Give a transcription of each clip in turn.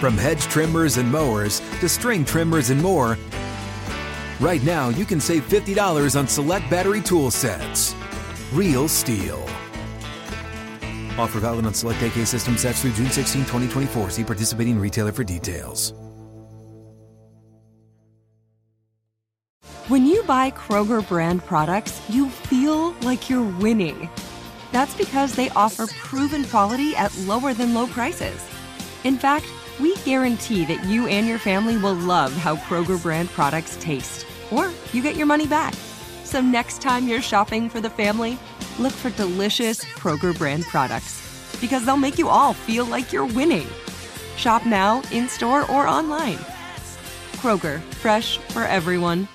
From hedge trimmers and mowers to string trimmers and more, right now you can save $50 on select battery tool sets. Real STIHL. Offer valid on select AK system sets through June 16, 2024. See participating retailer for details. When you buy Kroger brand products, you feel like you're winning. That's because they offer proven quality at lower than low prices. In fact, we guarantee that you and your family will love how Kroger brand products taste, or you get your money back. So next time you're shopping for the family, look for delicious Kroger brand products because they'll make you all feel like you're winning. Shop now, in store, or online. Kroger, fresh for everyone.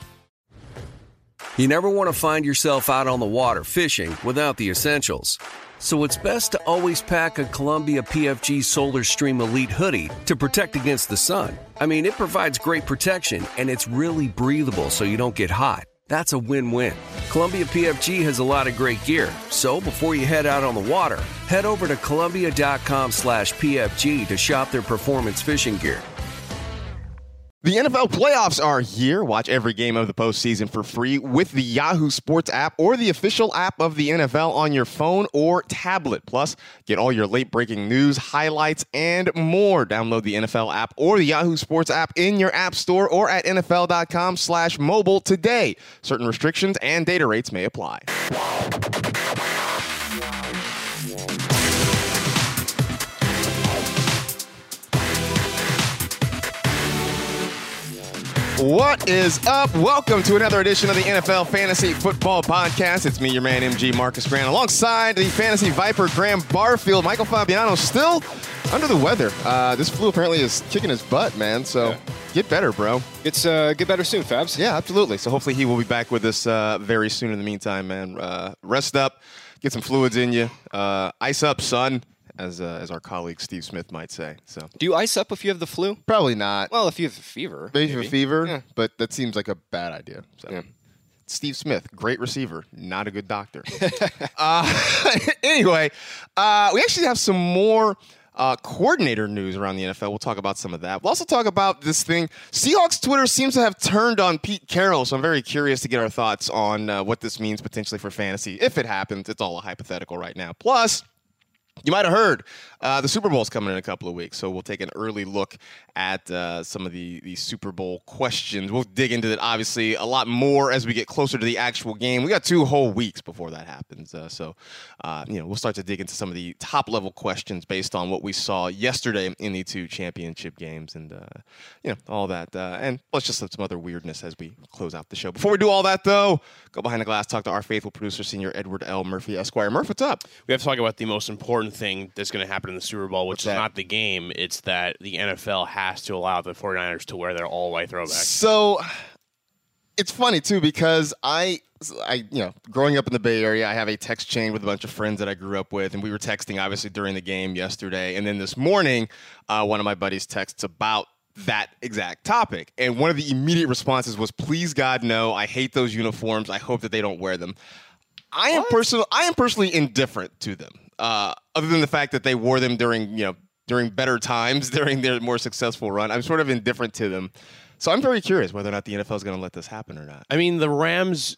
You never want to find yourself out on the water fishing without the essentials. So it's best to always pack a Columbia PFG Solar Stream Elite hoodie to protect against the sun. I mean, it provides great protection and it's really breathable so you don't get hot. That's a win-win. Columbia PFG has a lot of great gear, so before you head out on the water, head over to Columbia.com slash PFG to shop their performance fishing gear. The NFL playoffs are here. Watch every game of the postseason for free with the Yahoo Sports app or the official app of the NFL on your phone or tablet. Plus, get all your late breaking news, highlights, and more. Download the NFL app or the Yahoo Sports app in your app store or at NFL.com slash mobile today. Certain restrictions and data rates may apply. What is up? Welcome to another edition of the NFL Fantasy Football Podcast. It's me, your man, MG Marcus Grant, alongside the Fantasy Viper, Graham Barfield. Michael Fabiano still under the weather. Uh, this flu apparently is kicking his butt, man. So Yeah. get better, bro. It's uh, get better soon, Fabs. Yeah, absolutely. So hopefully he will be back with us uh, very soon. In the meantime, man, uh, rest up, get some fluids in you, uh, ice up, son, as uh, as our colleague Steve Smith might say. So Do you ice up if you have the flu? probably not. Well, if you have a fever. Maybe for fever, Yeah. but that seems like a bad idea. So. Yeah. Steve Smith, great receiver, not a good doctor. uh, anyway, uh, we actually have some more uh, coordinator news around the NFL. We'll talk about some of that. We'll also talk about this thing. Seahawks Twitter seems to have turned on Pete Carroll, so I'm very curious to get our thoughts on uh, what this means potentially for fantasy. If it happens, it's all a hypothetical right now. Plus, you might have heard uh, the Super Bowl is coming in a couple of weeks, so we'll take an early look at uh, some of the, the Super Bowl questions. We'll dig into it obviously a lot more as we get closer to the actual game. We got two whole weeks before that happens, uh, so uh, you know we'll start to dig into some of the top level questions based on what we saw yesterday in the two championship games, and uh, you know all that. And let's just let some other weirdness as we close out the show. Before we do all that, though, go behind the glass, talk to our faithful producer, Senior Edward L. Murphy, Esquire. Murph, what's up? we have to talk about the most important thing that's going to happen in the Super Bowl, which What's is that? not the game. It's that the NFL has to allow the 49ers to wear their all white throwbacks. So it's funny too because I, I, you know, growing up in the Bay Area, I have a text chain with a bunch of friends that I grew up with, and we were texting obviously during the game yesterday, and then this morning, uh, one of my buddies texts about that exact topic, and one of the immediate responses was, "Please God, no! I hate those uniforms. I hope that they don't wear them." I am personal. I am personally indifferent to them. Uh, other than the fact that they wore them during you know during better times during their more successful run, I'm sort of indifferent to them. So I'm very curious whether or not the NFL is going to let this happen or not. I mean, the Rams.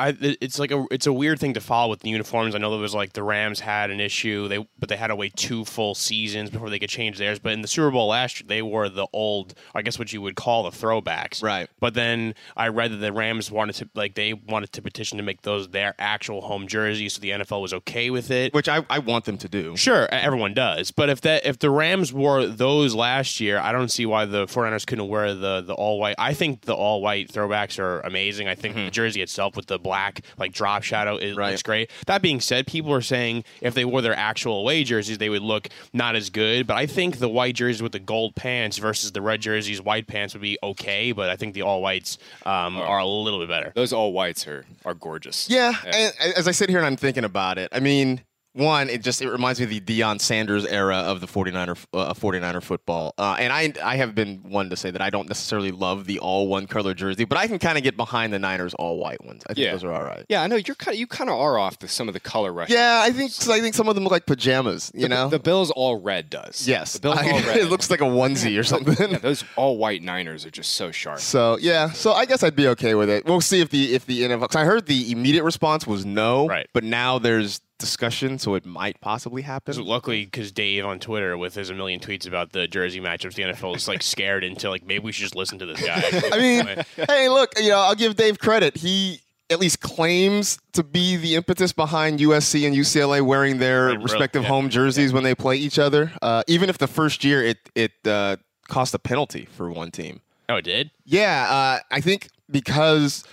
I, it's like a it's a weird thing to follow with the uniforms. I know there was like the Rams had an issue, they but they had to wait two full seasons before they could change theirs. But in the Super Bowl last year, they wore the old, I guess what you would call the throwbacks. Right. But then I read that the Rams wanted to like they wanted to petition to make those their actual home jerseys, so the NFL was okay with it. Which I, I want them to do. Sure, everyone does. But if that if the Rams wore those last year, I don't see why the 49ers couldn't wear the the all white. I think the all white throwbacks are amazing. I think mm-hmm. the jersey itself with the black like drop shadow it Right. looks great. That being said, people are saying if they wore their actual away jerseys, they would look not as good. But I think the white jerseys with the gold pants versus the red jerseys, white pants would be okay. But I think the all whites um, are a little bit better. Those all whites are are gorgeous. Yeah, and as I sit here and I'm thinking about it, I mean, one, it just it reminds me of the Deion Sanders era of the 49er uh, 49er football. Uh, and I I have been one to say that I don't necessarily love the all one color jersey, but I can kind of get behind the Niners all white ones. I think Yeah. those are all right. Yeah, I know you're kind of, you kind of are off the, some of the color rush. Yeah, I think I think some of them look like pajamas, you the, know. the Bills all red does. yes, the Bills I- all red. it looks like a onesie or something. yeah, those all white Niners are just so sharp. So yeah, so I guess I'd be okay with it. We'll see if the if the NFL. I heard the immediate response was no, Right. But now there's discussion, so it might possibly happen. So luckily, because Dave on Twitter with his a million tweets about the jersey matchups, the NFL is like scared into like maybe we should just listen to this guy. I mean, hey, look, you know, I'll give Dave credit. He at least claims to be the impetus behind USC and UCLA wearing their really, respective yeah. home jerseys when they play each other. Uh, even if the first year it it uh, cost a penalty for one team. oh, it did. Yeah, uh, I think because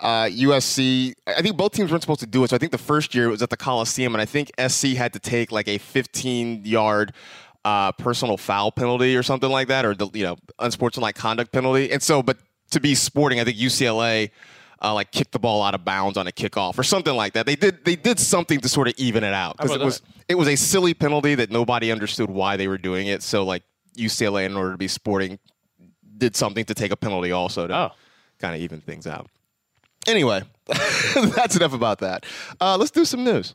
uh, USC, I think both teams weren't supposed to do it. So I think the first year it was at the Coliseum, and I think SC had to take like a 15 yard uh, personal foul penalty or something like that, or the you know unsportsmanlike conduct penalty. And so, but to be sporting, I think UCLA. Uh, like kicked the ball out of bounds on a kickoff or something like that. They did they did something to sort of even it out because it was it was a silly penalty that nobody understood why they were doing it. So like UCLA, in order to be sporting, did something to take a penalty also to Oh. kind of even things out. Anyway, that's enough about that. Uh, let's do some news.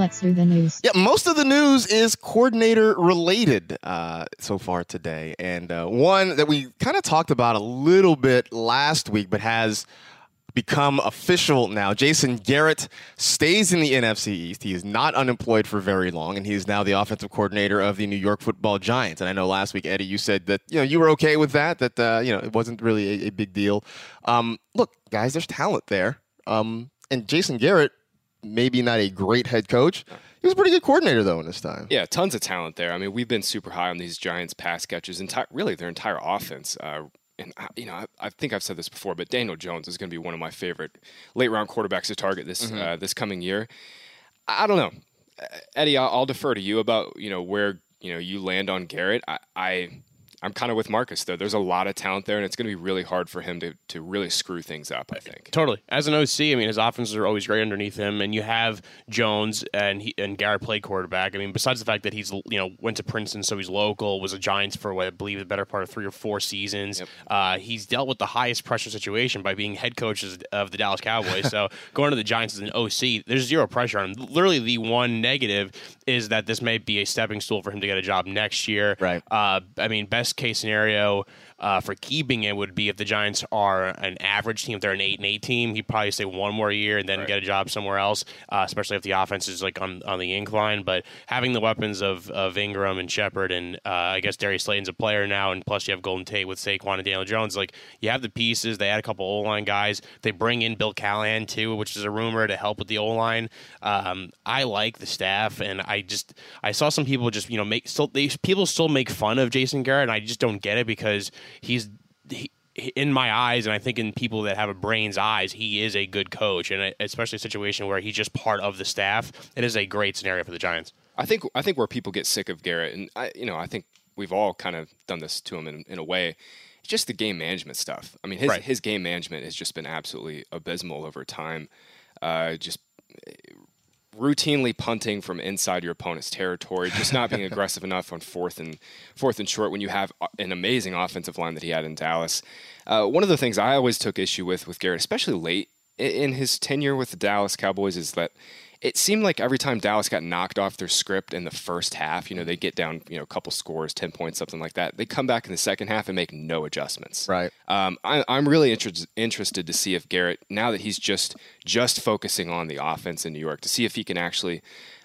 Let's do the news. Yeah, most of the news is coordinator related uh, so far today. And uh, one that we kind of talked about a little bit last week, but has become official now. Jason Garrett stays in the NFC East. He is not unemployed for very long, and he is now the offensive coordinator of the New York Football Giants. And I know last week, Eddie, you said that you know you were okay with that. That uh, you know it wasn't really a, a big deal. Um, look, guys, there's talent there. Um, and Jason Garrett, maybe not a great head coach. He was a pretty good coordinator though in his time. Yeah, tons of talent there. I mean, we've been super high on these Giants pass catches, enti- really their entire offense. Uh, and I, you know, I, I think I've said this before, but Daniel Jones is going to be one of my favorite late round quarterbacks to target this uh, this coming year. I, I don't know, Uh, Eddie. I'll, I'll defer to you about you know where you know you land on Garrett. I, I I'm kind of with Marcus though. There's a lot of talent there, and it's going to be really hard for him to to really screw things up. I think. Totally. As an OC, I mean, his offenses are always great underneath him, and you have Jones and he, and Garrett played quarterback. I mean, besides the fact that he's you know went to Princeton, so he's local, was a Giants for what I believe the better part of three or four seasons. Uh, he's dealt with the highest pressure situation by being head coach of- of the Dallas Cowboys. so going to the Giants as an OC, there's zero pressure on him. Literally, the one negative is that this may be a stepping stool for him to get a job next year. Right. Uh, I mean, best case scenario uh, for keeping it would be if the Giants are an average team. If they're an eight and eight team, he'd probably stay one more year and then get a job somewhere else. Uh, especially if the offense is like on on the incline. But having the weapons of of Engram and Shepard and uh, I guess Darius Slayton's a player now, and plus you have Golden Tate with Saquon and Daniel Jones. Like you have the pieces. They add a couple O line guys. They bring in Bill Callahan too, which is a rumor to help with the O line. Um, I like the staff, and I just I saw some people just you know make still they people still make fun of Jason Garrett, and I just don't get it because he's. He, in my eyes, and I think in people that have a brain's eyes, he is a good coach, and especially a situation where he's just part of the staff. It is a great scenario for the Giants. I think I think where people get sick of Garrett, and I, you know, I think we've all kind of done this to him in, in a way. It's just the game management stuff. I mean, his Right. his game management has just been absolutely abysmal over time. Uh, just routinely punting from inside your opponent's territory, just not being aggressive enough on fourth and fourth and short when you have an amazing offensive line that he had in Dallas. Uh, one of the things I always took issue with with Garrett, especially late in his tenure with the Dallas Cowboys, is that it seemed like every time Dallas got knocked off their script in the first half, you know, they get down, you know, a couple scores, 10 points, something like that. They come back in the second half and make no adjustments. Right. Um, I, am really inter- interested to see if Garrett, now that he's just just focusing on the offense in New York, to see if he can actually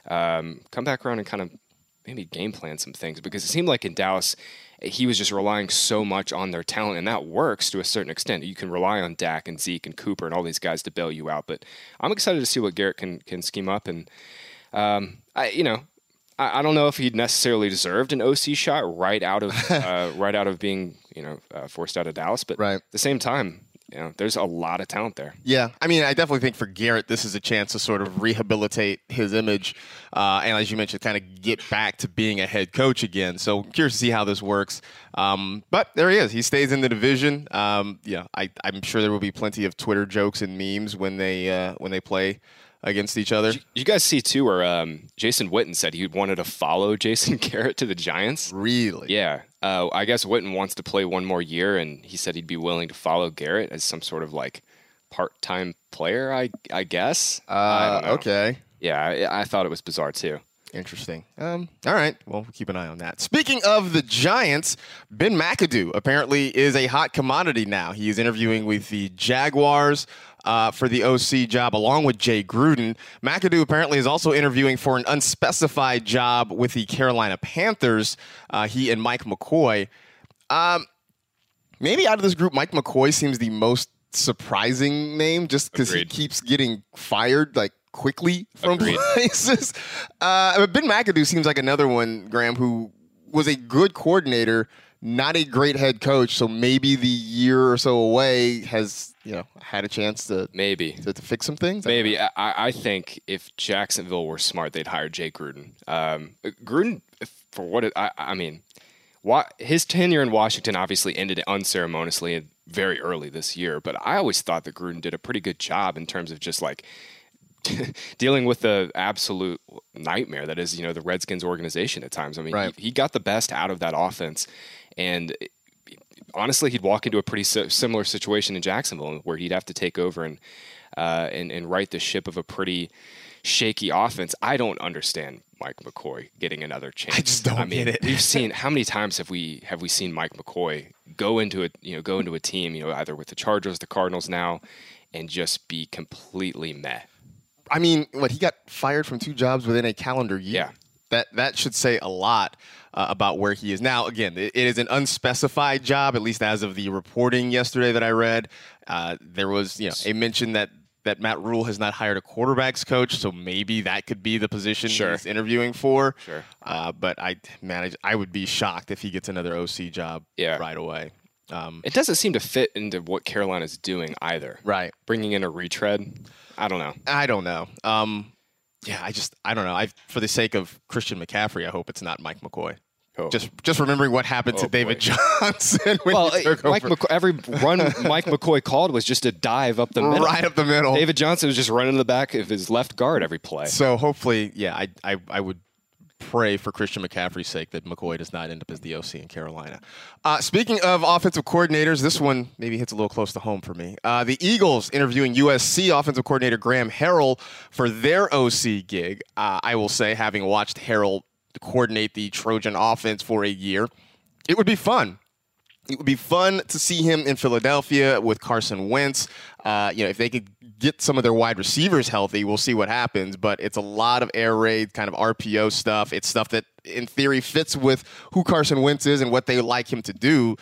um, come back around and kind of maybe game plan some things because it seemed like in Dallas he was just relying so much on their talent, and that works to a certain extent. You can rely on Dak and Zeke and Cooper and all these guys to bail you out. But I'm excited to see what Garrett can can scheme up, and um, I, you know, I, I, don't know if he necessarily deserved an OC shot right out of uh, right out of being you know uh, forced out of Dallas, but right. at the same time, you know, there's a lot of talent there. Yeah, I mean, I definitely think for Garrett, this is a chance to sort of rehabilitate his image, uh, and as you mentioned, kind of get back to being a head coach again. So curious to see how this works. Um, but there he is. He stays in the division. Um, yeah, I, am sure there will be plenty of Twitter jokes and memes when they uh, when they play against each other. Did you, guys see too where um, Jason Witten said he wanted to follow Jason Garrett to the Giants? Really? Yeah. Uh, I guess Witten wants to play one more year, and he said he'd be willing to follow Garrett as some sort of like part-time player. I I guess. Uh, I okay. Yeah, I, I thought it was bizarre too. Interesting. Um, all right. Well, we'll keep an eye on that. Speaking of the Giants, Ben McAdoo apparently is a hot commodity now. He is interviewing with the Jaguars uh, for the OC job along with Jay Gruden. McAdoo apparently is also interviewing for an unspecified job with the Carolina Panthers. Uh, he and Mike McCoy. Um, maybe out of this group, Mike McCoy seems the most surprising name just because he keeps getting fired like quickly from Agreed. places. Uh, Ben McAdoo seems like another one, Graham, who was a good coordinator, not a great head coach. So maybe the year or so away has you know had a chance to maybe to, to fix some things. Maybe I, I, think if Jacksonville were smart, they'd hire Jay Gruden. Um, Gruden, for what it, I, I mean, his tenure in Washington obviously ended unceremoniously very early this year. But I always thought that Gruden did a pretty good job in terms of just like dealing with the absolute nightmare that is, you know, the Redskins organization at times. I mean, right. he, he, got the best out of that offense, and honestly, he'd walk into a pretty similar situation in Jacksonville where he'd have to take over and uh, and and right the ship of a pretty shaky offense. I don't understand Mike McCoy getting another chance. I just don't I mean, get it. we've seen how many times have we have we seen Mike McCoy go into a you know go into a team you know either with the Chargers, the Cardinals now, and just be completely meh. I mean, what he got fired from two jobs within a calendar year. Yeah. That that should say a lot uh, about where he is now. Again, it, it is an unspecified job, at least as of the reporting yesterday that I read. Uh, there was you know a mention that that Matt Rhule has not hired a quarterbacks coach, so maybe that could be the position sure. he's interviewing for. Sure. Uh, but I man, I, I, would be shocked if he gets another OC job yeah. right away. Um, it doesn't seem to fit into what Carolina's doing either. Right. Bringing in a retread. I don't know. I don't know. Um, yeah, I just I don't know. I for the sake of Christian McCaffrey, I hope it's not Mike McCoy. Oh. Just just remembering what happened oh, to David boy. Johnson when well, he took Mike over. McCoy, every run Mike McCoy called was just a dive up the middle. Right up the middle. David Johnson was just running to the back of his left guard every play. So hopefully, yeah, I I, I would pray for Christian McCaffrey's sake that McCoy does not end up as the OC in Carolina. Uh, speaking of offensive coordinators, this one maybe hits a little close to home for me. Uh, the Eagles interviewing USC offensive coordinator Graham Harrell for their OC gig. Uh, I will say, having watched Harrell coordinate the Trojan offense for a year, it would be fun it would be fun to see him in Philadelphia with Carson Wentz. Uh, you know, if they could get some of their wide receivers healthy, we'll see what happens. But it's a lot of air raid, kind of RPO stuff. It's stuff that, in theory, fits with who Carson Wentz is and what they like him to do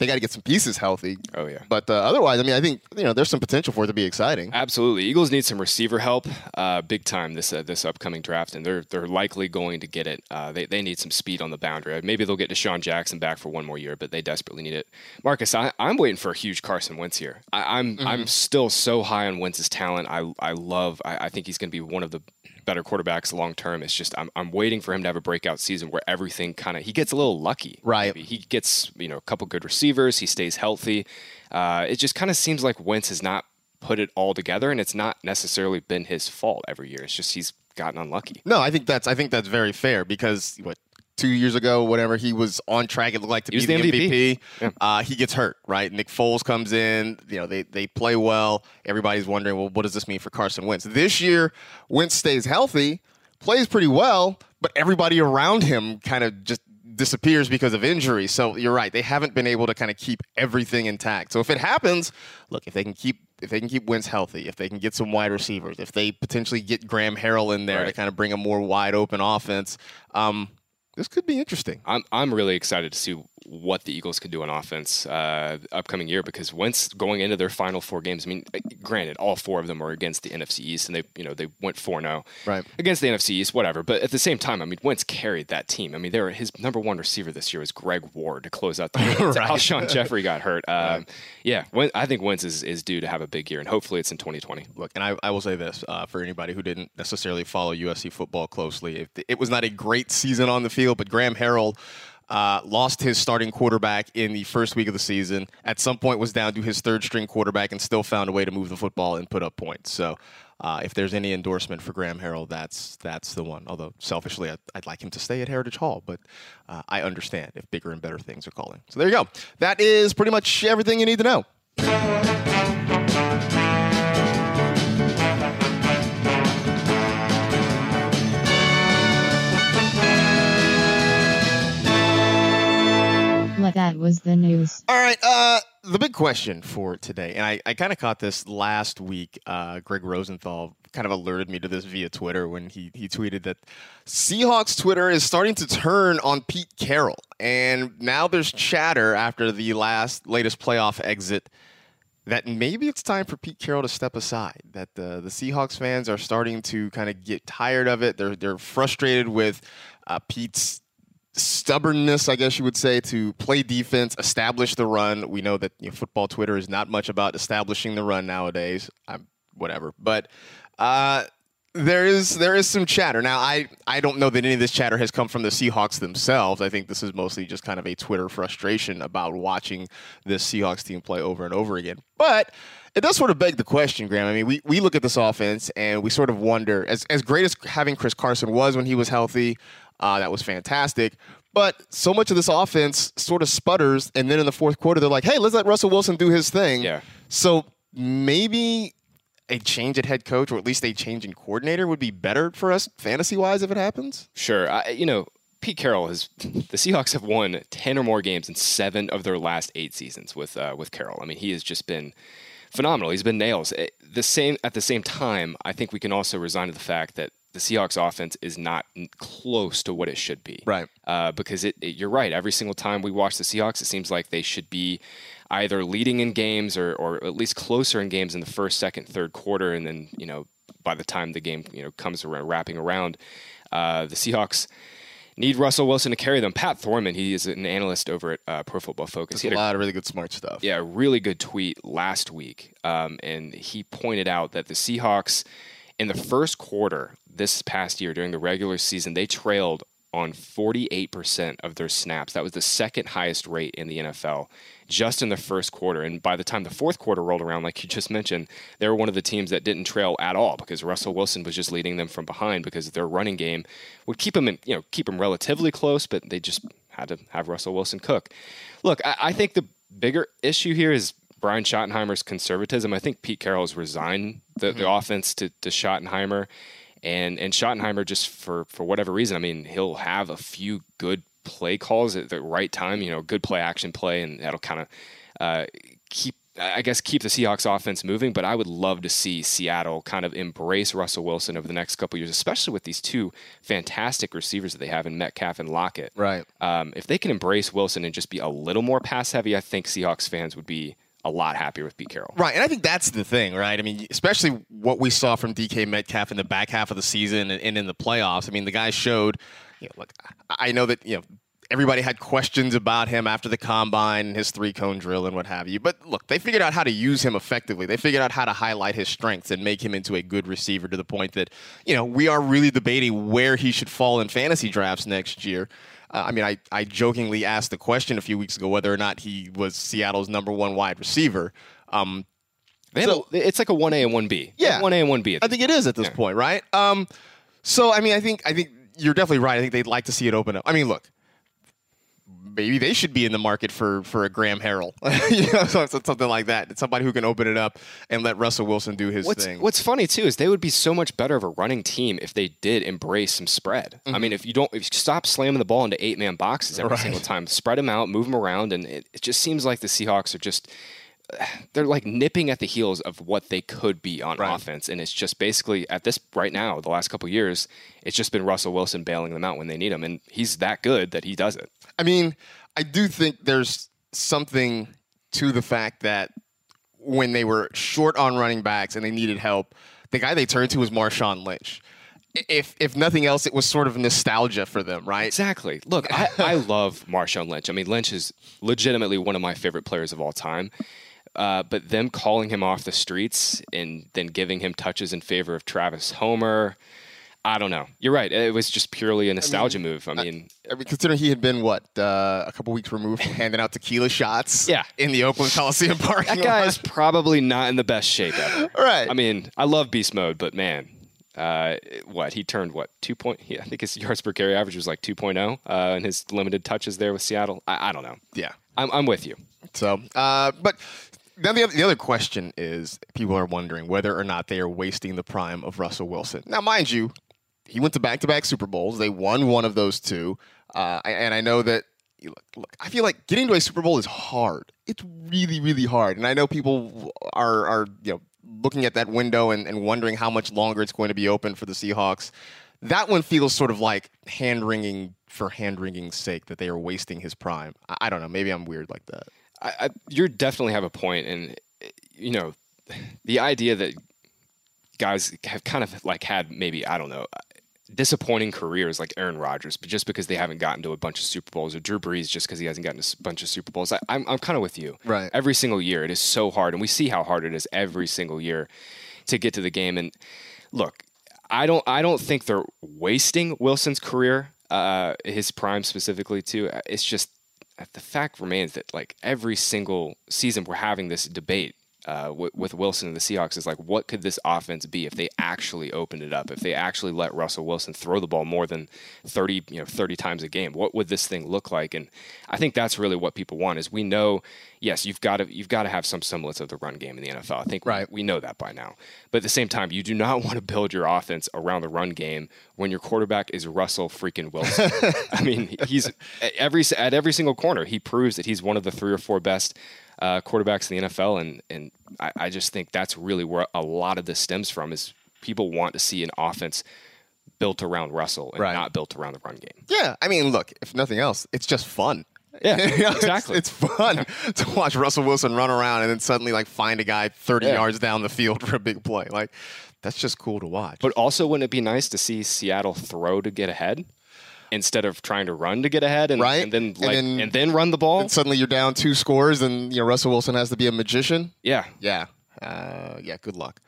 they got to get some pieces healthy. Oh yeah. But uh, otherwise, I mean, I think you know there's some potential for it to be exciting. Absolutely, Eagles need some receiver help, uh, big time this uh, this upcoming draft, and they're they're likely going to get it. Uh, they they need some speed on the boundary. Maybe they'll get DeSean Jackson back for one more year, but they desperately need it. Marcus, I, am waiting for a huge Carson Wentz here. I, am I'm, mm-hmm. I'm still so high on Wentz's talent. I I love. I, I think he's going to be one of the better quarterbacks long term. It's just I'm, I'm waiting for him to have a breakout season where everything kind of he gets a little lucky. Right. Maybe. He gets you know a couple good receivers. He stays healthy. Uh, it just kind of seems like Wentz has not put it all together, and it's not necessarily been his fault every year. It's just he's gotten unlucky. No, I think that's I think that's very fair because what two years ago, whatever he was on track. It looked like to He be the, MVP. MVP. Yeah. Uh, he gets hurt, right? Nick Foles comes in. You know they they play well. Everybody's wondering, well, what does this mean for Carson Wentz this year? Wentz stays healthy, plays pretty well, but everybody around him kind of just disappears because of injury. So you're right; they haven't been able to kind of keep everything intact. So if it happens, look, if they can keep if they can keep Wentz healthy, if they can get some wide receivers, if they potentially get Graham Harrell in there to kind of bring a more wide open offense, um, this could be interesting. I'm I'm really excited to see what the Eagles could do on offense uh, upcoming year because Wentz going into their final four games. I mean, granted, all four of them were against the NFC East, and they you know they went four 0 Right. against the NFC East, whatever. But at the same time, I mean, Wentz carried that team. I mean, they were, his number one receiver this year was Greg Ward to close out the year. Right. Alshon Jeffery got hurt. Um, Yeah, Wen- I think Wentz is, is due to have a big year, and hopefully it's in 2020. Look, and I, I will say this uh, for anybody who didn't necessarily follow USC football closely, if it was not a great season on the field, but Graham Harrell uh, lost his starting quarterback in the first week of the season. At some point, was down to his third string quarterback, and still found a way to move the football and put up points. So. Uh, if there's any endorsement for Graham Harrell, that's that's the one. Although selfishly, I'd, I'd like him to stay at Heritage Hall, but uh, I understand if bigger and better things are calling. So there you go. That is pretty much everything you need to know. Well, that was the news. All right. Uh, the big question for today, and I, I kind of caught this last week. Uh, Greg Rosenthal kind of alerted me to this via Twitter when he, he tweeted that Seahawks Twitter is starting to turn on Pete Carroll. And now there's chatter after the last latest playoff exit that maybe it's time for Pete Carroll to step aside. That the the Seahawks fans are starting to kind of get tired of it. They're they're frustrated with uh, Pete's stubbornness, I guess you would say, to play defense, establish the run. We know that you know, football Twitter is not much about establishing the run nowadays. I'm whatever, but uh, there is there is some chatter now. I I don't know that any of this chatter has come from the Seahawks themselves. I think this is mostly just kind of a Twitter frustration about watching this Seahawks team play over and over again. But it does sort of beg the question, Graham. I mean, we, we look at this offense and we sort of wonder, as, as great as having Chris Carson was when he was healthy, uh, that was fantastic. But so much of this offense sort of sputters, and then in the fourth quarter, they're like, hey, let's let Russell Wilson do his thing. Yeah. So maybe a change at head coach, or at least a change in coordinator, would be better for us fantasy wise if it happens. Sure. I, you know, Pete Carroll has the Seahawks have won ten or more games in seven of their last eight seasons with uh, with Carroll. I mean, he has just been phenomenal. He's been nails. It- the same at the same time, I think we can also resign to the fact that the Seahawks offense is not close to what it should be. Right. Uh, because it, it- you're right. Every single time we watch the Seahawks, it seems like they should be either leading in games or, or at least closer in games in the first, second, third quarter, and then you know by the time the game you know comes around, wrapping around, uh, the Seahawks need Russell Wilson to carry them. Pat Thorman, he is an analyst over at uh, Pro Football Focus. There's He a had a lot of really good smart stuff. yeah, really good tweet last week. Um, and he pointed out that the Seahawks, in the first quarter this past year during the regular season, they trailed on 48% of their snaps. That was the second highest rate in the NFL just in the first quarter. And by the time the fourth quarter rolled around, like you just mentioned, they were one of the teams that didn't trail at all because Russell Wilson was just leading them from behind because their running game would keep them in, you know, keep them relatively close, but they just had to have Russell Wilson cook. Look, I, I think the bigger issue here is Brian Schottenheimer's conservatism. I think Pete Carroll has resigned the, the mm-hmm. offense to, to Schottenheimer. And and Schottenheimer just for for whatever reason, I mean, he'll have a few good play calls at the right time, you know, good play action play, and that'll kind of uh, keep I guess keep the Seahawks offense moving, but I would love to see Seattle kind of embrace Russell Wilson over the next couple years, especially with these two fantastic receivers that they have in Metcalf and Lockett. Right. Um, if they can embrace Wilson and just be a little more pass heavy, I think Seahawks fans would be a lot happier with Pete Carroll. Right, and I think that's the thing, right? I mean, especially what we saw from DK Metcalf in the back half of the season and, in the playoffs. I mean, the guy showed, you know, look, I know that, you know, everybody had questions about him after the combine and his three cone drill and what have you. But look, they figured out how to use him effectively. They figured out how to highlight his strengths and make him into a good receiver to the point that, you know, we are really debating where he should fall in fantasy drafts next year. Uh, I mean, I, I jokingly asked the question a few weeks ago whether or not he was Seattle's number one wide receiver. Um, So- a- it's like a one A and one B. Yeah. one A and one B. I think it is at this Yeah. point, right? Um, so I mean, I think I think you're definitely right. I think they'd like to see it open up. I mean, look, maybe they should be in the market for for a Graham Harrell, you know, so- so- something like that. Somebody who can open it up and let Russell Wilson do his What's, thing. what's funny too is they would be so much better of a running team if they did embrace some spread. I Mm-hmm. mean, if you don't, if you stop slamming the ball into eight man boxes every Right. single time, spread them out, move them around, and it, it just seems like the Seahawks are just they're like nipping at the heels of what they could be on Right. offense, and it's just basically at this right now, the last couple of years, it's just been Russell Wilson bailing them out when they need him, and he's that good that he does it. I mean, I do think there's something to the fact that when they were short on running backs and they needed help, the guy they turned to was Marshawn Lynch. If if nothing else, it was sort of nostalgia for them, right? Exactly. Look, I, I love Marshawn Lynch. I mean, Lynch is legitimately one of my favorite players of all time. Uh, but them calling him off the streets and then giving him touches in favor of Travis Homer, I don't know. You're right. It was just purely a nostalgia move. I mean, I mean, considering he had been what uh, a couple weeks removed from handing out tequila shots, Yeah. in the Oakland Coliseum parking that guy is probably not in the best shape ever. Right. I mean, I love beast mode, but man, uh, what he turned what two point? He, I think his yards per carry average was like 2.0, uh, and his limited touches there with Seattle. I, I don't know. yeah. I'm, I'm with you. So, uh, but then the other, the other question is people are wondering whether or not they are wasting the prime of Russell Wilson. Now, mind you, he went to back to back Super Bowls. They won one of those two. Uh, and I know that, look, I feel like getting to a Super Bowl is hard. It's really, really hard. And I know people are, are you know, looking at that window and, and wondering how much longer it's going to be open for the Seahawks. That one feels sort of like hand wringing for hand wringing's sake that they are wasting his prime. I, I don't know. Maybe I'm weird like that. I, I, you definitely have a point, and you know, the idea that guys have kind of like had maybe I don't know disappointing careers like Aaron Rodgers, but just because they haven't gotten to a bunch of Super Bowls, or Drew Brees just because he hasn't gotten a bunch of Super Bowls. I, I'm I'm kind of with you. Right. Every single year, it is so hard, and we see how hard it is every single year to get to the game. And look, I don't I don't think they're wasting Wilson's career, uh, his prime specifically too. It's just the fact remains that like every single season we're having this debate uh, w- with Wilson and the Seahawks is like, what could this offense be if they actually opened it up? If they actually let Russell Wilson throw the ball more than thirty, you know, thirty times a game, what would this thing look like? And I think that's really what people want. Is we know, yes, you've got to you've got to have some semblance of the run game in the NFL. I think we- Right. we know that by now. But at the same time, you do not want to build your offense around the run game when your quarterback is Russell freaking Wilson. I mean, he's at every at every single corner. He proves that he's one of the three or four best uh, quarterbacks in the NFL, and and I, I just think that's really where a lot of this stems from. Is people want to see an offense built around Russell and Right. not built around the run game. Yeah, I mean, look, if nothing else, it's just fun. Yeah, know, it's- exactly. It's, fun to watch Russell Wilson run around and then suddenly like find a guy 30 Yeah. yards down the field for a big play. Like that's just cool to watch. But also, wouldn't it be nice to see Seattle throw to get ahead instead of trying to run to get ahead and, Right. and then And like and then- then, run the ball? and suddenly you're down two scores and you know Russell Wilson has to be a magician. Yeah, Yeah. Uh, yeah, good luck.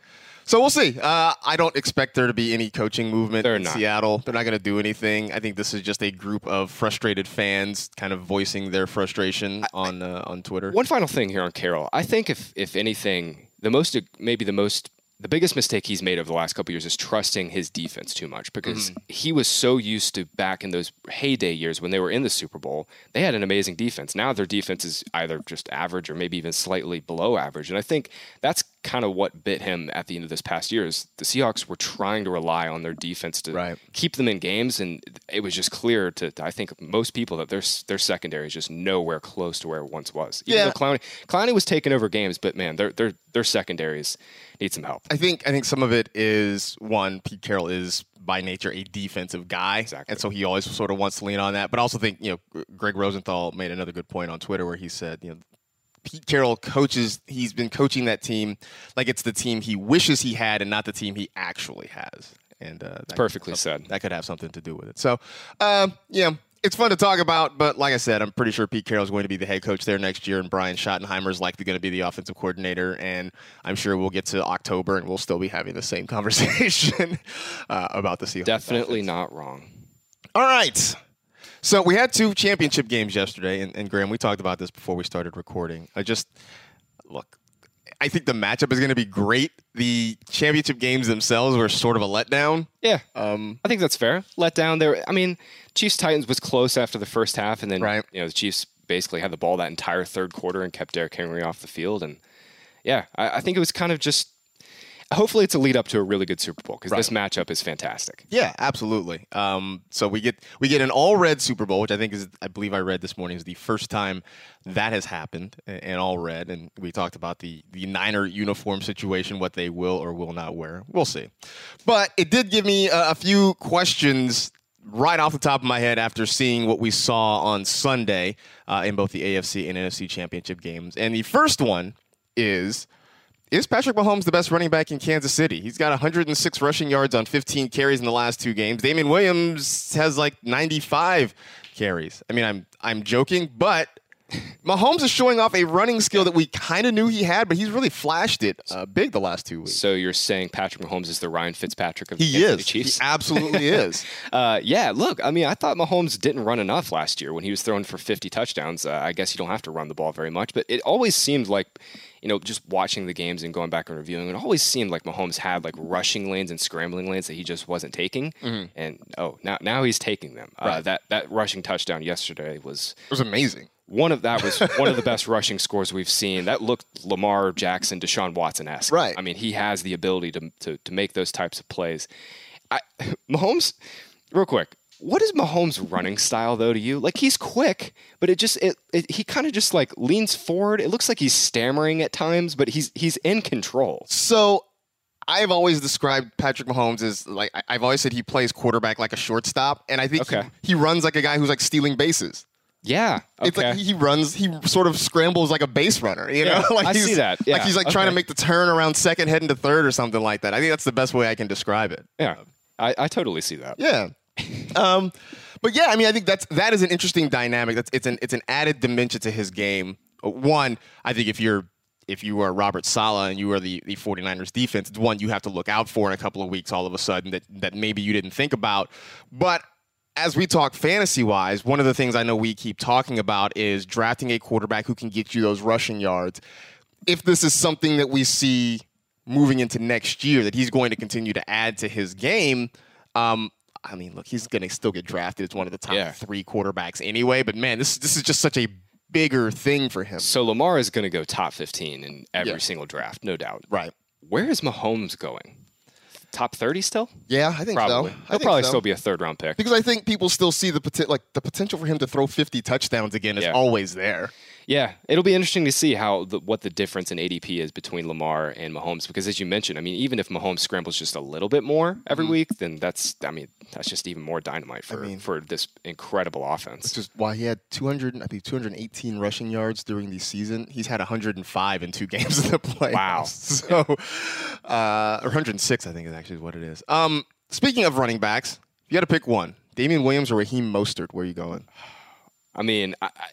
So we'll see. Uh, I don't expect there to be any coaching movement They're in not. Seattle. They're not going to do anything. I think this is just a group of frustrated fans kind of voicing their frustration on uh, on Twitter. One final thing here on Carroll. I think if if anything, the most maybe the most the biggest mistake he's made over the last couple years is trusting his defense too much because mm-hmm. he was so used to back in those heyday years when they were in the Super Bowl, they had an amazing defense. Now their defense is either just average or maybe even slightly below average. And I think that's kind of what bit him at the end of this past year is the Seahawks were trying to rely on their defense to Right. keep them in games and it was just clear to, to I think most people that their their secondary is just nowhere close to where it once was. Even Yeah. Clowney Clowney was taking over games, but man, their their their secondaries need some help. I think I think some of it is one. Pete Carroll is by nature a defensive guy, Exactly. and so he always sort of wants to lean on that. But I also think you know Greg Rosenthal made another good point on Twitter where he said you know Pete Carroll coaches. He's been coaching that team like it's the team he wishes he had and not the team he actually has. And uh, Perfectly said. That could have something to do with it. So, um, yeah. It's fun to talk about, but like I said, I'm pretty sure Pete Carroll's going to be the head coach there next year, and Brian Schottenheimer is likely going to be the offensive coordinator. And I'm sure we'll get to October, and we'll still be having the same conversation uh, about the Seahawks. Definitely offense. not wrong. All right. So we had two championship games yesterday, and, and Graham, we talked about this before we started recording. I just look. I think the matchup is going to be great. The championship games themselves were sort of a letdown. Yeah, Um, I think that's fair. Letdown. there. I mean, Chiefs Titans was close after the first half, and then Right. you know the Chiefs basically had the ball that entire third quarter and kept Derrick Henry off the field. And yeah, I, I think it was kind of just. Hopefully, it's a lead up to a really good Super Bowl because this matchup is fantastic. Yeah, absolutely. Um, so we get we get an all red Super Bowl, which I think is I believe I read this morning is the first time that has happened in all red. And we talked about the the Niner uniform situation, what they will or will not wear. We'll see. But it did give me a, a few questions right off the top of my head after seeing what we saw on Sunday uh, in both the AFC and NFC championship games. And the first one is. Is Patrick Mahomes the best running back in Kansas City? He's got 106 rushing yards on 15 carries in the last two games. Damien Williams has like 95 carries. I mean, I'm I'm joking, but Mahomes is showing off a running skill that we kind of knew he had, but he's really flashed it uh, big the last two weeks. So you're saying Patrick Mahomes is the Ryan Fitzpatrick of the He Kansas is. Chiefs? He absolutely is. Uh, yeah, look, I mean, I thought Mahomes didn't run enough last year when he was throwing for 50 touchdowns. Uh, I guess you don't have to run the ball very much, but it always seemed like, you know, just watching the games and going back and reviewing, it always seemed like Mahomes had like rushing lanes and scrambling lanes that he just wasn't taking. And oh, now now he's taking them. Uh, that that rushing touchdown yesterday was It was amazing. One of that was one of the best rushing scores we've seen. That looked Lamar Jackson, Deshaun Watson esque. Right. I mean, he has the ability to, to to make those types of plays. I, Mahomes, real quick. What is Mahomes' running style though to you? Like he's quick, but it just it, it he kind of just like leans forward. It looks like he's stammering at times, but he's he's in control. So I've always described Patrick Mahomes as like I've always said he plays quarterback like a shortstop, and I think he- he, runs like a guy who's like stealing bases. Yeah. Okay. It's like he runs, he sort of scrambles like a base runner, you know? Yeah, like I he's, see that. Like Yeah, he's like trying to make the turn around second, heading to third or something like that. I think that's the best way I can describe it. yeah. I, I totally see that. Yeah. um, but yeah, I mean, I think that's that is an interesting dynamic. That's it's an it's an added dimension to his game. One, I think if you're if you are Robert Saleh and you are the, the 49ers defense, it's one you have to look out for in a couple of weeks all of a sudden that, that maybe you didn't think about. But as we talk fantasy wise, one of the things I know we keep talking about is drafting a quarterback who can get you those rushing yards. If this is something that we see moving into next year, that he's going to continue to add to his game, um, I mean, look, he's going to still get drafted as one of the top Yeah. three quarterbacks anyway. But man, this this is just such a bigger thing for him. So Lamar is going to go top 15 in every Yeah. single draft, no doubt. Right. Where is Mahomes going? Top 30 still? Yeah, I think Probably. so. I He'll probably so. still be a third round pick. because I think people still see the poten- like the potential for him to throw 50 touchdowns again is Yeah. always there. Yeah, it'll be interesting to see how the, what the difference in ADP is between Lamar and Mahomes because as you mentioned, I mean, even if Mahomes scrambles just a little bit more every week, then that's I mean, that's just even more dynamite for Mm-hmm. mean- for this incredible offense. Which is why he had 200, I think 218 rushing yards during the season. He's had 105 in two games in the playoffs. Wow. So, uh, 106, I think is actually what it is. Um, speaking of running backs, you got to pick one: Damien Williams or Raheem Mostert. Where are you going? I mean, I, I,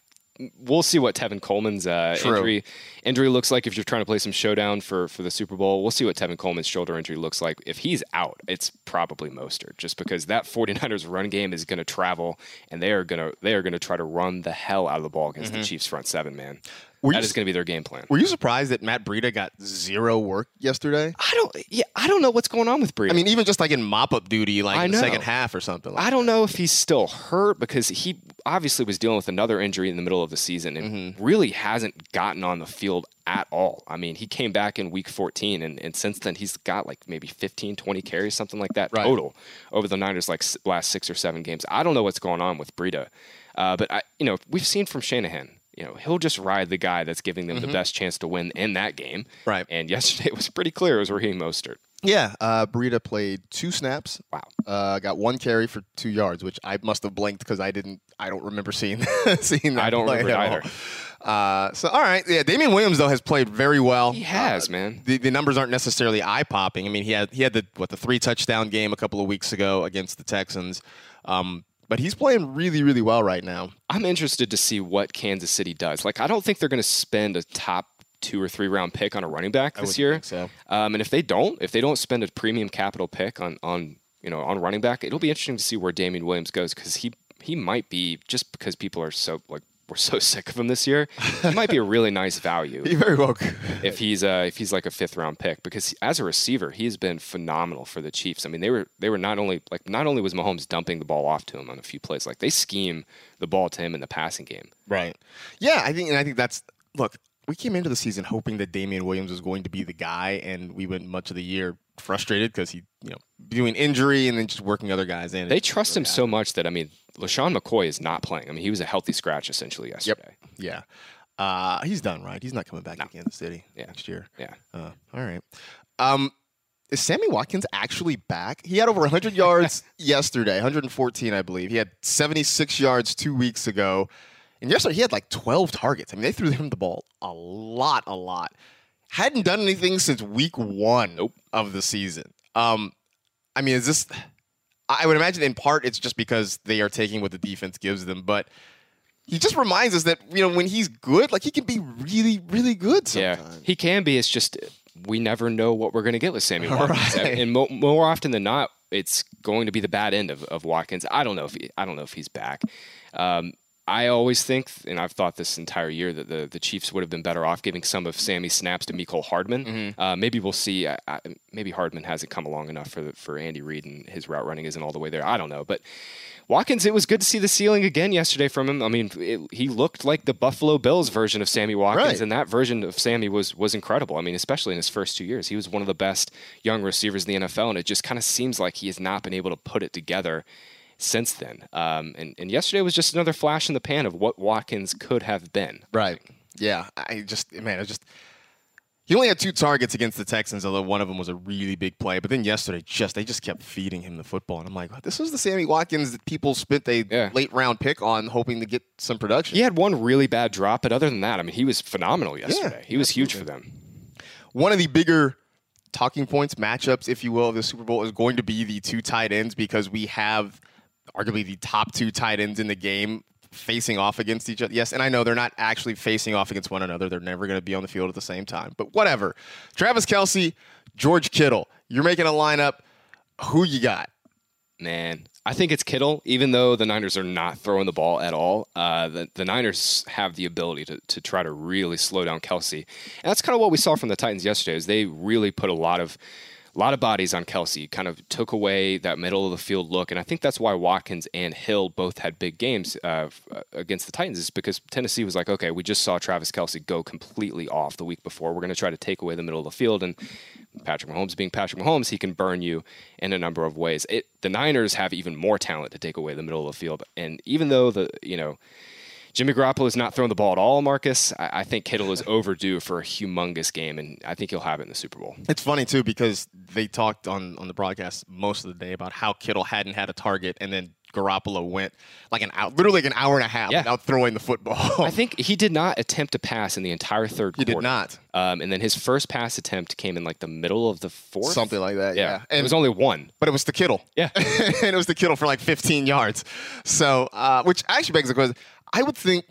we'll see what Tevin Coleman's uh, injury injury looks like if you're trying to play some showdown for for the Super Bowl. We'll see what Tevin Coleman's shoulder injury looks like. If he's out, it's probably Mostert, just because that 49ers run game is going to travel and they are going to they are going to try to run the hell out of the ball against the Chiefs front seven man. Were That you is going to be their game plan. Were you surprised that Matt Breida got zero work yesterday? I don't. Yeah, I don't know what's going on with Breida. I mean, even just like in mop-up duty, like I in the know. second half or something. Like I don't know if he's still hurt because he obviously was dealing with another injury in the middle of the season and Mm-hmm. really hasn't gotten on the field at all. I mean, he came back in week 14 and, and since then he's got like maybe 15, 20 carries, something like that Right. total over the Niners like last six or seven games. I don't know what's going on with Breida, uh, but I, you know, we've seen from Shanahan. You know, he'll just ride the guy that's giving them the best chance to win in that game. Mm-hmm. Right. And yesterday it was pretty clear it was Raheem Mostert. Yeah, uh, Breida played two snaps. Wow. Uh, got one carry for two yards, which I must have blinked because I didn't. I don't remember seeing seeing that. I don't remember all. Uh, so all right, yeah. Damien Williams though has played very well. He has, Uh, man. The, the numbers aren't necessarily eye popping. I mean, he had he had the what the three touchdown game a couple of weeks ago against the Texans, um, but he's playing really really well right now. I'm interested to see what Kansas City does. Like, I don't think they're going to spend a top two or three round pick on a running back this year. think so. Um, and if they don't, if they don't spend a premium capital pick on on you know on running back, it'll be interesting to see where Damien Williams goes because he he might be just because people are so like we're so sick of him this year. He might be a really nice value He very well could. if he's uh, if he's like a fifth round pick because as a receiver he's been phenomenal for the Chiefs. I mean they were they were not only like not only was Mahomes dumping the ball off to him on a few plays like they scheme the ball to him in the passing game. Right. Yeah, I think and I think that's look, we came into the season hoping that Damien Williams was going to be the guy and we went much of the year frustrated because he, you know, doing injury and then just working other guys in. They trust him so much that I mean LeSean McCoy is not playing. I mean he was a healthy scratch essentially yesterday. Yep. Yeah. Uh, he's done, right? He's not coming back to Kansas City Yeah. next year. Yeah. Uh, all right. Um, is Sammy Watkins actually back? He had over 100 yards yesterday, 114, I believe. He had 76 yards two weeks ago. And yesterday, he had like 12 targets. I mean, they threw him the ball a lot, a lot. Hadn't done anything since week one Nope. of the season. Um, I mean, is this. I would imagine in part it's just because they are taking what the defense gives them, but he just reminds us that you know when he's good, like he can be really, really good. Sometimes. Yeah, he can be. It's just we never know what we're going to get with Sammy Watkins, Right. and mo- more often than not, it's going to be the bad end of, of Watkins. I don't know if he, I don't know if he's back. Um, I always think, and I've thought this entire year, that the, the Chiefs would have been better off giving some of Sammy's snaps to Mecole Hardman. Uh, maybe we'll see. I, I, maybe Hardman hasn't come along enough for the, for Andy Reid, and his route running isn't all the way there. I don't know, but Watkins, it was good to see the ceiling again yesterday from him. I mean, it, he looked like the Buffalo Bills version of Sammy Watkins, Right. and that version of Sammy was was incredible. I mean, especially in his first two years, he was one of the best young receivers in the NFL, and it just kind of seems like he has not been able to put it together since then. Um, and, and yesterday was just another flash in the pan of what Watkins could have been. Right. Yeah. I just man, I just he only had two targets against the Texans, although one of them was a really big play. But then yesterday, just they just kept feeding him the football, and I'm like, this was the Sammy Watkins that people spent a Yeah. late round pick on, hoping to get some production. He had one really bad drop, but other than that, I mean, he was phenomenal yesterday. he was huge for them. One of the bigger talking points, matchups, if you will, of the Super Bowl is going to be the two tight ends because we have arguably the top two tight ends in the game facing off against each other. Yes, and I know they're not actually facing off against one another. They're never going to be on the field at the same time. But whatever. Travis Kelce, George Kittle. You're making a lineup. Who you got? Man, I think it's Kittle, even though the Niners are not throwing the ball at all. Uh, the, the Niners have the ability to, to try to really slow down Kelce. And that's kind of what we saw from the Titans yesterday is they really put a lot of a lot of bodies on Kelce, kind of took away that middle of the field look. And I think that's why Watkins and Hill both had big games uh, uh, against the Titans, is because Tennessee was like, okay, we just saw Travis Kelce go completely off the week before. We're going to try to take away the middle of the field. And Patrick Mahomes being Patrick Mahomes, he can burn you in a number of ways. It, the Niners have even more talent to take away the middle of the field. And even though the, you know, Jimmy Garoppolo is not throwing the ball at all, Marcus. I, I think Kittle is overdue for a humongous game, and I think he'll have it in the Super Bowl. It's funny too because they talked on on the broadcast most of the day about how Kittle hadn't had a target, and then Garoppolo went like an hour, literally like an hour and a half Yeah. without throwing the football. I think he did not attempt to pass in the entire third he quarter. did not. Um, and then his first pass attempt came in like the middle of the fourth. Something like that. Yeah, it was only one. but it was the Kittle. Yeah. and it was the Kittle for like 15 yards. So, uh, which actually begs the question: I would think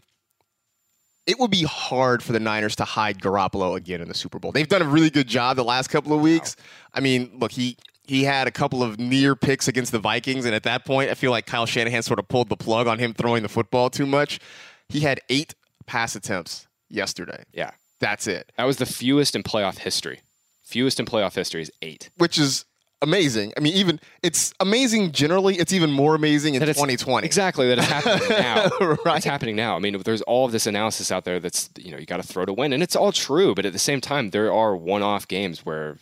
it would be hard for the Niners to hide Garoppolo again in the Super Bowl. They've done a really good job the last couple of weeks. I mean, look, he he had a couple of near picks against the Vikings, and at that point, I feel like Kyle Shanahan sort of pulled the plug on him throwing the football too much. He had eight pass attempts yesterday. Yeah. That's it, That was the fewest in playoff history. Fewest in playoff history is eight. which is amazing. I mean, even it's amazing generally. It's even more amazing in 2020. Exactly, that it's happening now. Right. It's happening now. I mean, there's all of this analysis out there that's, you know, you got to throw to win. And it's all true. But at the same time, there are one off games where,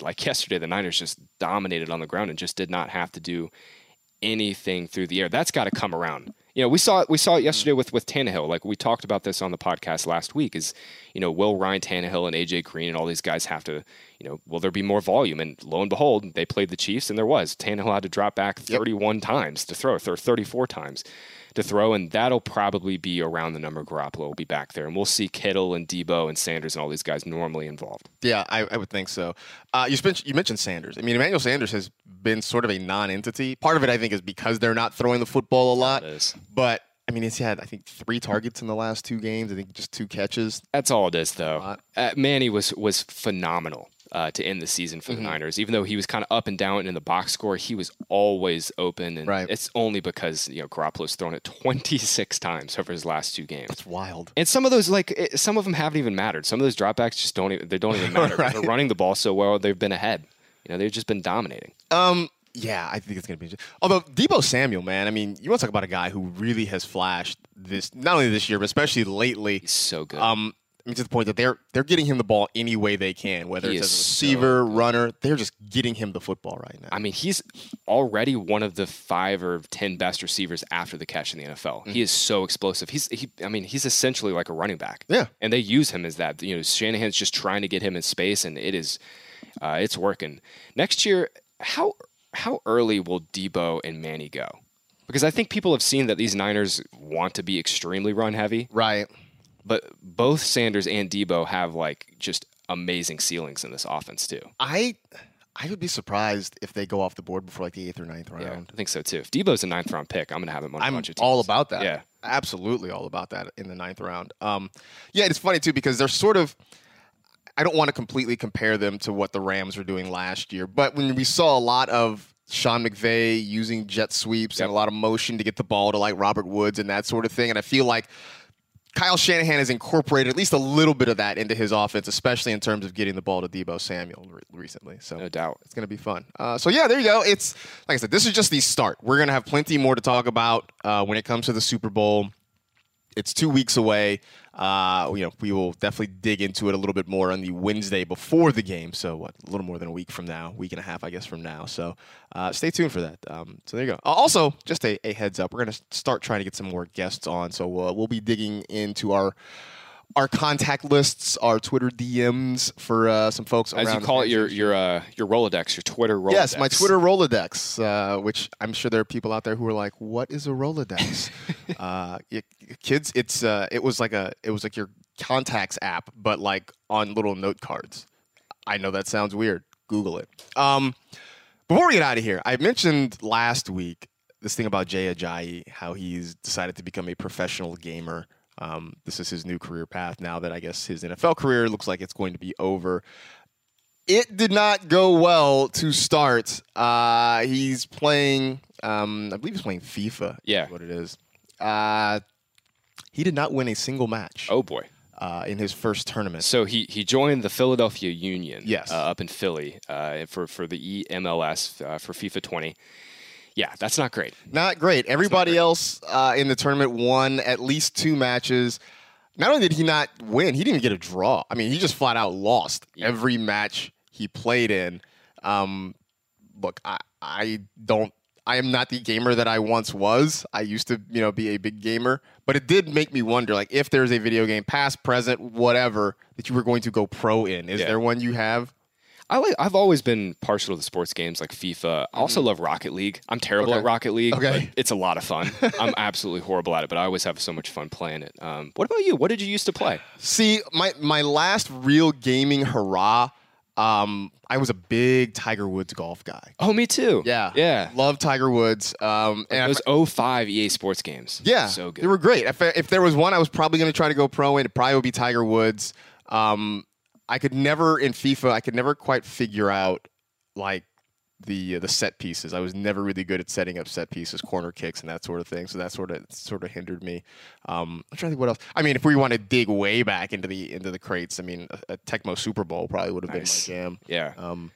like yesterday, the Niners just dominated on the ground and just did not have to do anything through the air. That's got to come around. You know, we saw it. We saw it yesterday with with Tannehill. Like we talked about this on the podcast last week. Is you know, will Ryan Tannehill and AJ Green and all these guys have to, you know, will there be more volume? And lo and behold, they played the Chiefs, and there was. Tannehill had to drop back 31 times to throw, or 34 times to throw, and that'll probably be around the number Garoppolo will be back there, and we'll see Kittle and Deebo and Sanders and all these guys normally involved. Yeah, I, I would think so. Uh, you, spent, you mentioned Sanders. I mean, Emmanuel Sanders has been sort of a non-entity. Part of it, I think, is because they're not throwing the football a lot. But I mean, he's had I think three targets in the last two games. I think just two catches. That's all it is, though. Uh, Manny was was phenomenal uh, to end the season Mm-hmm. for the Niners. Even though he was kind of up and down in the box score, he was always open, and Right. it's only because you know Garoppolo's thrown it 26 times over his last two games. It's wild. And some of those, like it, some of them haven't even mattered. Some of those dropbacks just don't even they don't even matter. Right. They're running the ball so well, they've been ahead. You know, they've just been dominating. Um, yeah, I think it's gonna be. Although Deebo Samuel, man, I mean, you want to talk about a guy who really has flashed this not only this year but especially lately. He's so good. Um, I mean, to the point that they're they're getting him the ball any way they can, whether He it's as a is so receiver, runner. They're just getting him the football right now. I mean, he's already one of the five or ten best receivers after the catch in the NFL. He is so explosive. He's he. I mean, he's essentially like a running back. Yeah. and they use him as that. You know, Shanahan's just trying to get him in space, and it is, uh, it's working. Next year, how how early will Deebo and Manny go? Because I think people have seen that these Niners want to be extremely run heavy, right. But both Sanders and Deebo have like just amazing ceilings in this offense too. I I would be surprised if they go off the board before like the eighth or ninth Yeah, round. I think so too. If Deebo's a ninth round pick, I'm gonna have him on a I'm bunch of teams. all about that. Yeah. absolutely all about that in the ninth round. Um, yeah, it's funny too because they're sort of. I don't want to completely compare them to what the Rams were doing last year, but when we saw a lot of Sean McVay using jet sweeps and a lot of motion to get the ball to like Robert Woods and that sort of thing, and I feel like Kyle Shanahan has incorporated at least a little bit of that into his offense, especially in terms of getting the ball to Deebo Samuel re- recently. So No doubt. it's going to be fun. Uh, so yeah, there you go. It's like I said, this is just the start. We're going to have plenty more to talk about uh, when it comes to the Super Bowl. It's two weeks away. Uh, you know, we will definitely dig into it a little bit more on the Wednesday before the game. So what, a little more than a week from now, week and a half, I guess, from now. So uh, stay tuned for that. Um, so there you go. Uh, also, just a, a heads up, we're going to start trying to get some more guests on. So uh, we'll be digging into our our contact lists, our Twitter DMs for uh, some folks. As you call it, your your uh, your Rolodex, your Twitter Rolodex. Yes, my Twitter Rolodex, uh, which I'm sure there are people out there who are like, "What is a Rolodex?" uh, y- kids, it's uh, it was like a it was like your contacts app, but like on little note cards. I know that sounds weird. Google it. Um, before we get out of here, I mentioned last week this thing about Jay Ajayi, how he's decided to become a professional gamer. Um, this is his new career path now that I guess his NFL career looks like it's going to be over it did not go well to start. Uh, he's playing, um, I believe he's playing FIFA. Yeah. what it is. Uh, he did not win a single match Oh boy. uh, in his first tournament. So he he joined the Philadelphia Union. Yes. Uh, up in Philly uh, for for the eMLS uh, for FIFA 20. Yeah, that's not great. Not great. Everybody great. else uh, in the tournament won at least two matches. Not only did he not win, he didn't even get a draw. I mean, he just flat out lost every match he played in. Um, look, I, I don't. I am not the gamer that I once was. I used to, you know, be a big gamer, but it did make me wonder, like, if there's a video game, past, present, whatever, that you were going to go pro in. Is Yeah. there one you have? I like, I've always been partial to the sports games like FIFA. I also love Rocket League. I'm terrible Mm-hmm. Okay. at Rocket League, Okay. but it's a lot of fun. I'm absolutely horrible at it, but I always have so much fun playing it. Um, what about you? What did you used to play? See, my my last real gaming hurrah, um, I was a big Tiger Woods golf guy. Oh, me too. Yeah, Yeah. love Tiger Woods. Um, and I- Those 05 EA Sports games. yeah, So good. they were great. If, if there was one, I was probably going to try to go pro in. It probably would be Tiger Woods. Um, I could never in FIFA. I could never quite figure out like the uh, the set pieces. I was never really good at setting up set pieces, corner kicks, and that sort of thing. So that sort of sort of hindered me. Um, I'm trying to think what else. I mean, if we want to dig way back into the into the crates, I mean, a, a Tecmo Super Bowl probably would have Nice. been my jam. yeah. Um,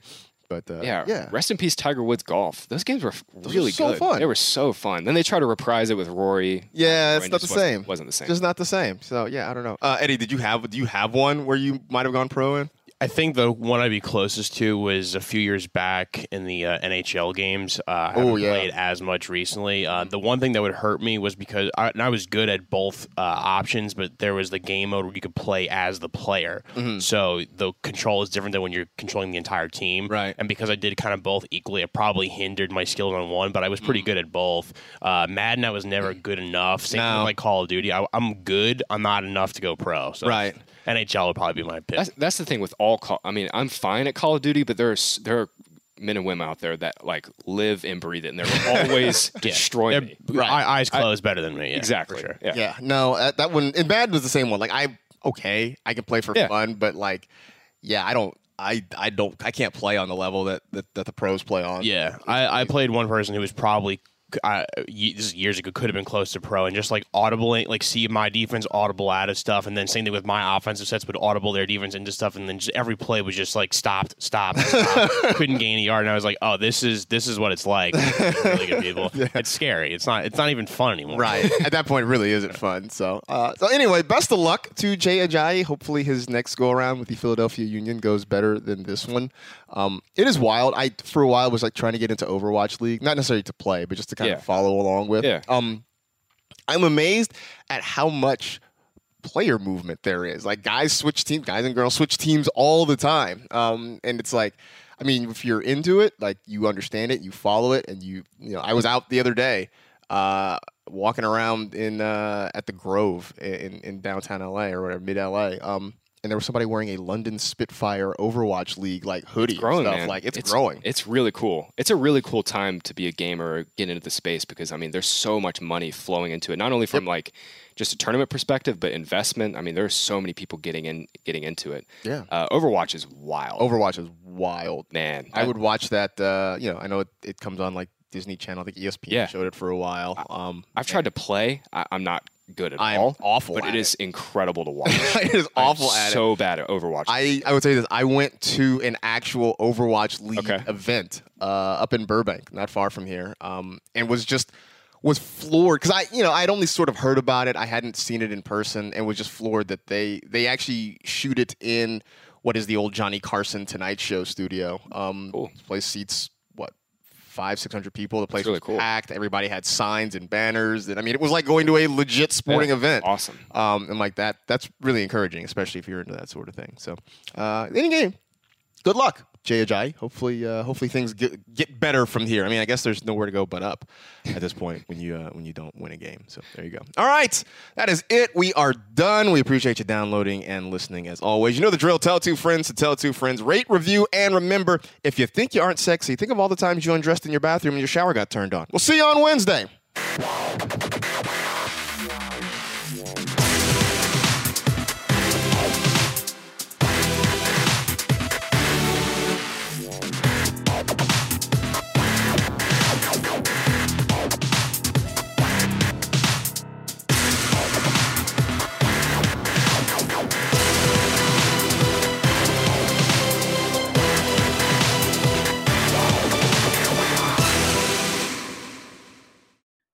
but uh, yeah, yeah. Rest in peace, Tiger Woods golf. Those games were f- were really so good. fun. They were so fun. Then they tried to reprise it with Rory. Yeah, it's Rory not the just wasn't- same. Wasn't the same. Just not the same. So yeah, I don't know. Uh, Eddie, did you have do you have one where you might have gone pro in? I think the one I'd be closest to was a few years back in the uh, NHL games. Uh, I haven't Oh, yeah. played as much recently. Uh, the one thing that would hurt me was because I, and I was good at both uh, options, but there was the game mode where you could play as the player. Mm-hmm. So the control is different than when you're controlling the entire team. Right. And because I did kind of both equally, it probably hindered my skills on one, but I was pretty good at both. Uh, Madden, I was never good enough. Same No. like Call of Duty. I, I'm good. I'm not enough to go pro. So Right. NHL would probably be my pick. That's, that's the thing with all call. I mean, I'm fine at Call of Duty, but there's there are men and women out there that like live and breathe it, and they're always destroying me. They're- eye- eyes closed better than me. Yeah, Exactly. Sure. Yeah. Yeah, no, that, that one. And Madden was the same one. Like I okay, I can play for Yeah. fun, but like, yeah, I don't. I I don't I can't play on the level that that, that the pros play on. Yeah, I, I played one person who was probably Is years ago could have been close to pro and just like audible like see my defense audible out of stuff and then same thing with my offensive sets would audible their defense into stuff and then just every play was just like stopped stopped, stopped. Couldn't gain a yard and I was like oh this is this is what it's like really good people. Yeah. it's scary. It's not it's not even fun anymore. Right. At that point it really isn't fun. So uh, so anyway best of luck to Jay Ajayi. Hopefully his next go around with the Philadelphia Union goes better than this one. Um, it is wild. I for a while was like trying to get into Overwatch League not necessarily to play but just to kind kind yeah. of follow along with. Yeah. Um, I'm amazed at how much player movement there is. Like guys switch teams, guys and girls switch teams all the time. Um, and it's like, I mean, if you're into it, like you understand it, you follow it, and you, you know, I was out the other day, uh, walking around in uh, at the Grove in in downtown LA or whatever, mid LA. Um, and there was somebody wearing a London Spitfire Overwatch League like hoodie. It's growing, stuff. man. Like it's, it's, growing. It's really cool. It's a really cool time to be a gamer, get into the space because I mean, there's so much money flowing into it. Not only from yep. like just a tournament perspective, but investment. I mean, there's so many people getting in, getting into it. Yeah. Uh, Overwatch is wild. Overwatch is wild, man. I, I would watch that. Uh, you know, I know it, it comes on like Disney Channel. I think ESPN yeah. showed it for a while. Um, I've tried to play. I, am not good at I'm all. Awful, but it, it is incredible to watch. it is awful I'm at so it. bad at Overwatch. I, I would say this. I went to an actual Overwatch League okay. event uh, up in Burbank, not far from here, um, and was just was floored because I, you know, I'd only sort of heard about it. I hadn't seen it in person, and was just floored that they they actually shoot it in what is the old Johnny Carson Tonight Show studio. Um, cool. Place seats five, six hundred people. The place really was cool. packed. Everybody had signs and banners. And I mean, it was like going to a legit sporting yeah, event. Awesome. Um, and like that, that's really encouraging, especially if you're into that sort of thing. So, uh, any game, good luck. Jay Hopefully, uh, hopefully things get, get better from here. I mean, I guess there's nowhere to go but up at this point when you uh, when you don't win a game. So there you go. All right, that is it. We are done. We appreciate you downloading and listening as always. You know the drill. Tell two friends to tell two friends. Rate, review, and remember, if you think you aren't sexy, think of all the times you undressed in your bathroom and your shower got turned on. We'll see you on Wednesday.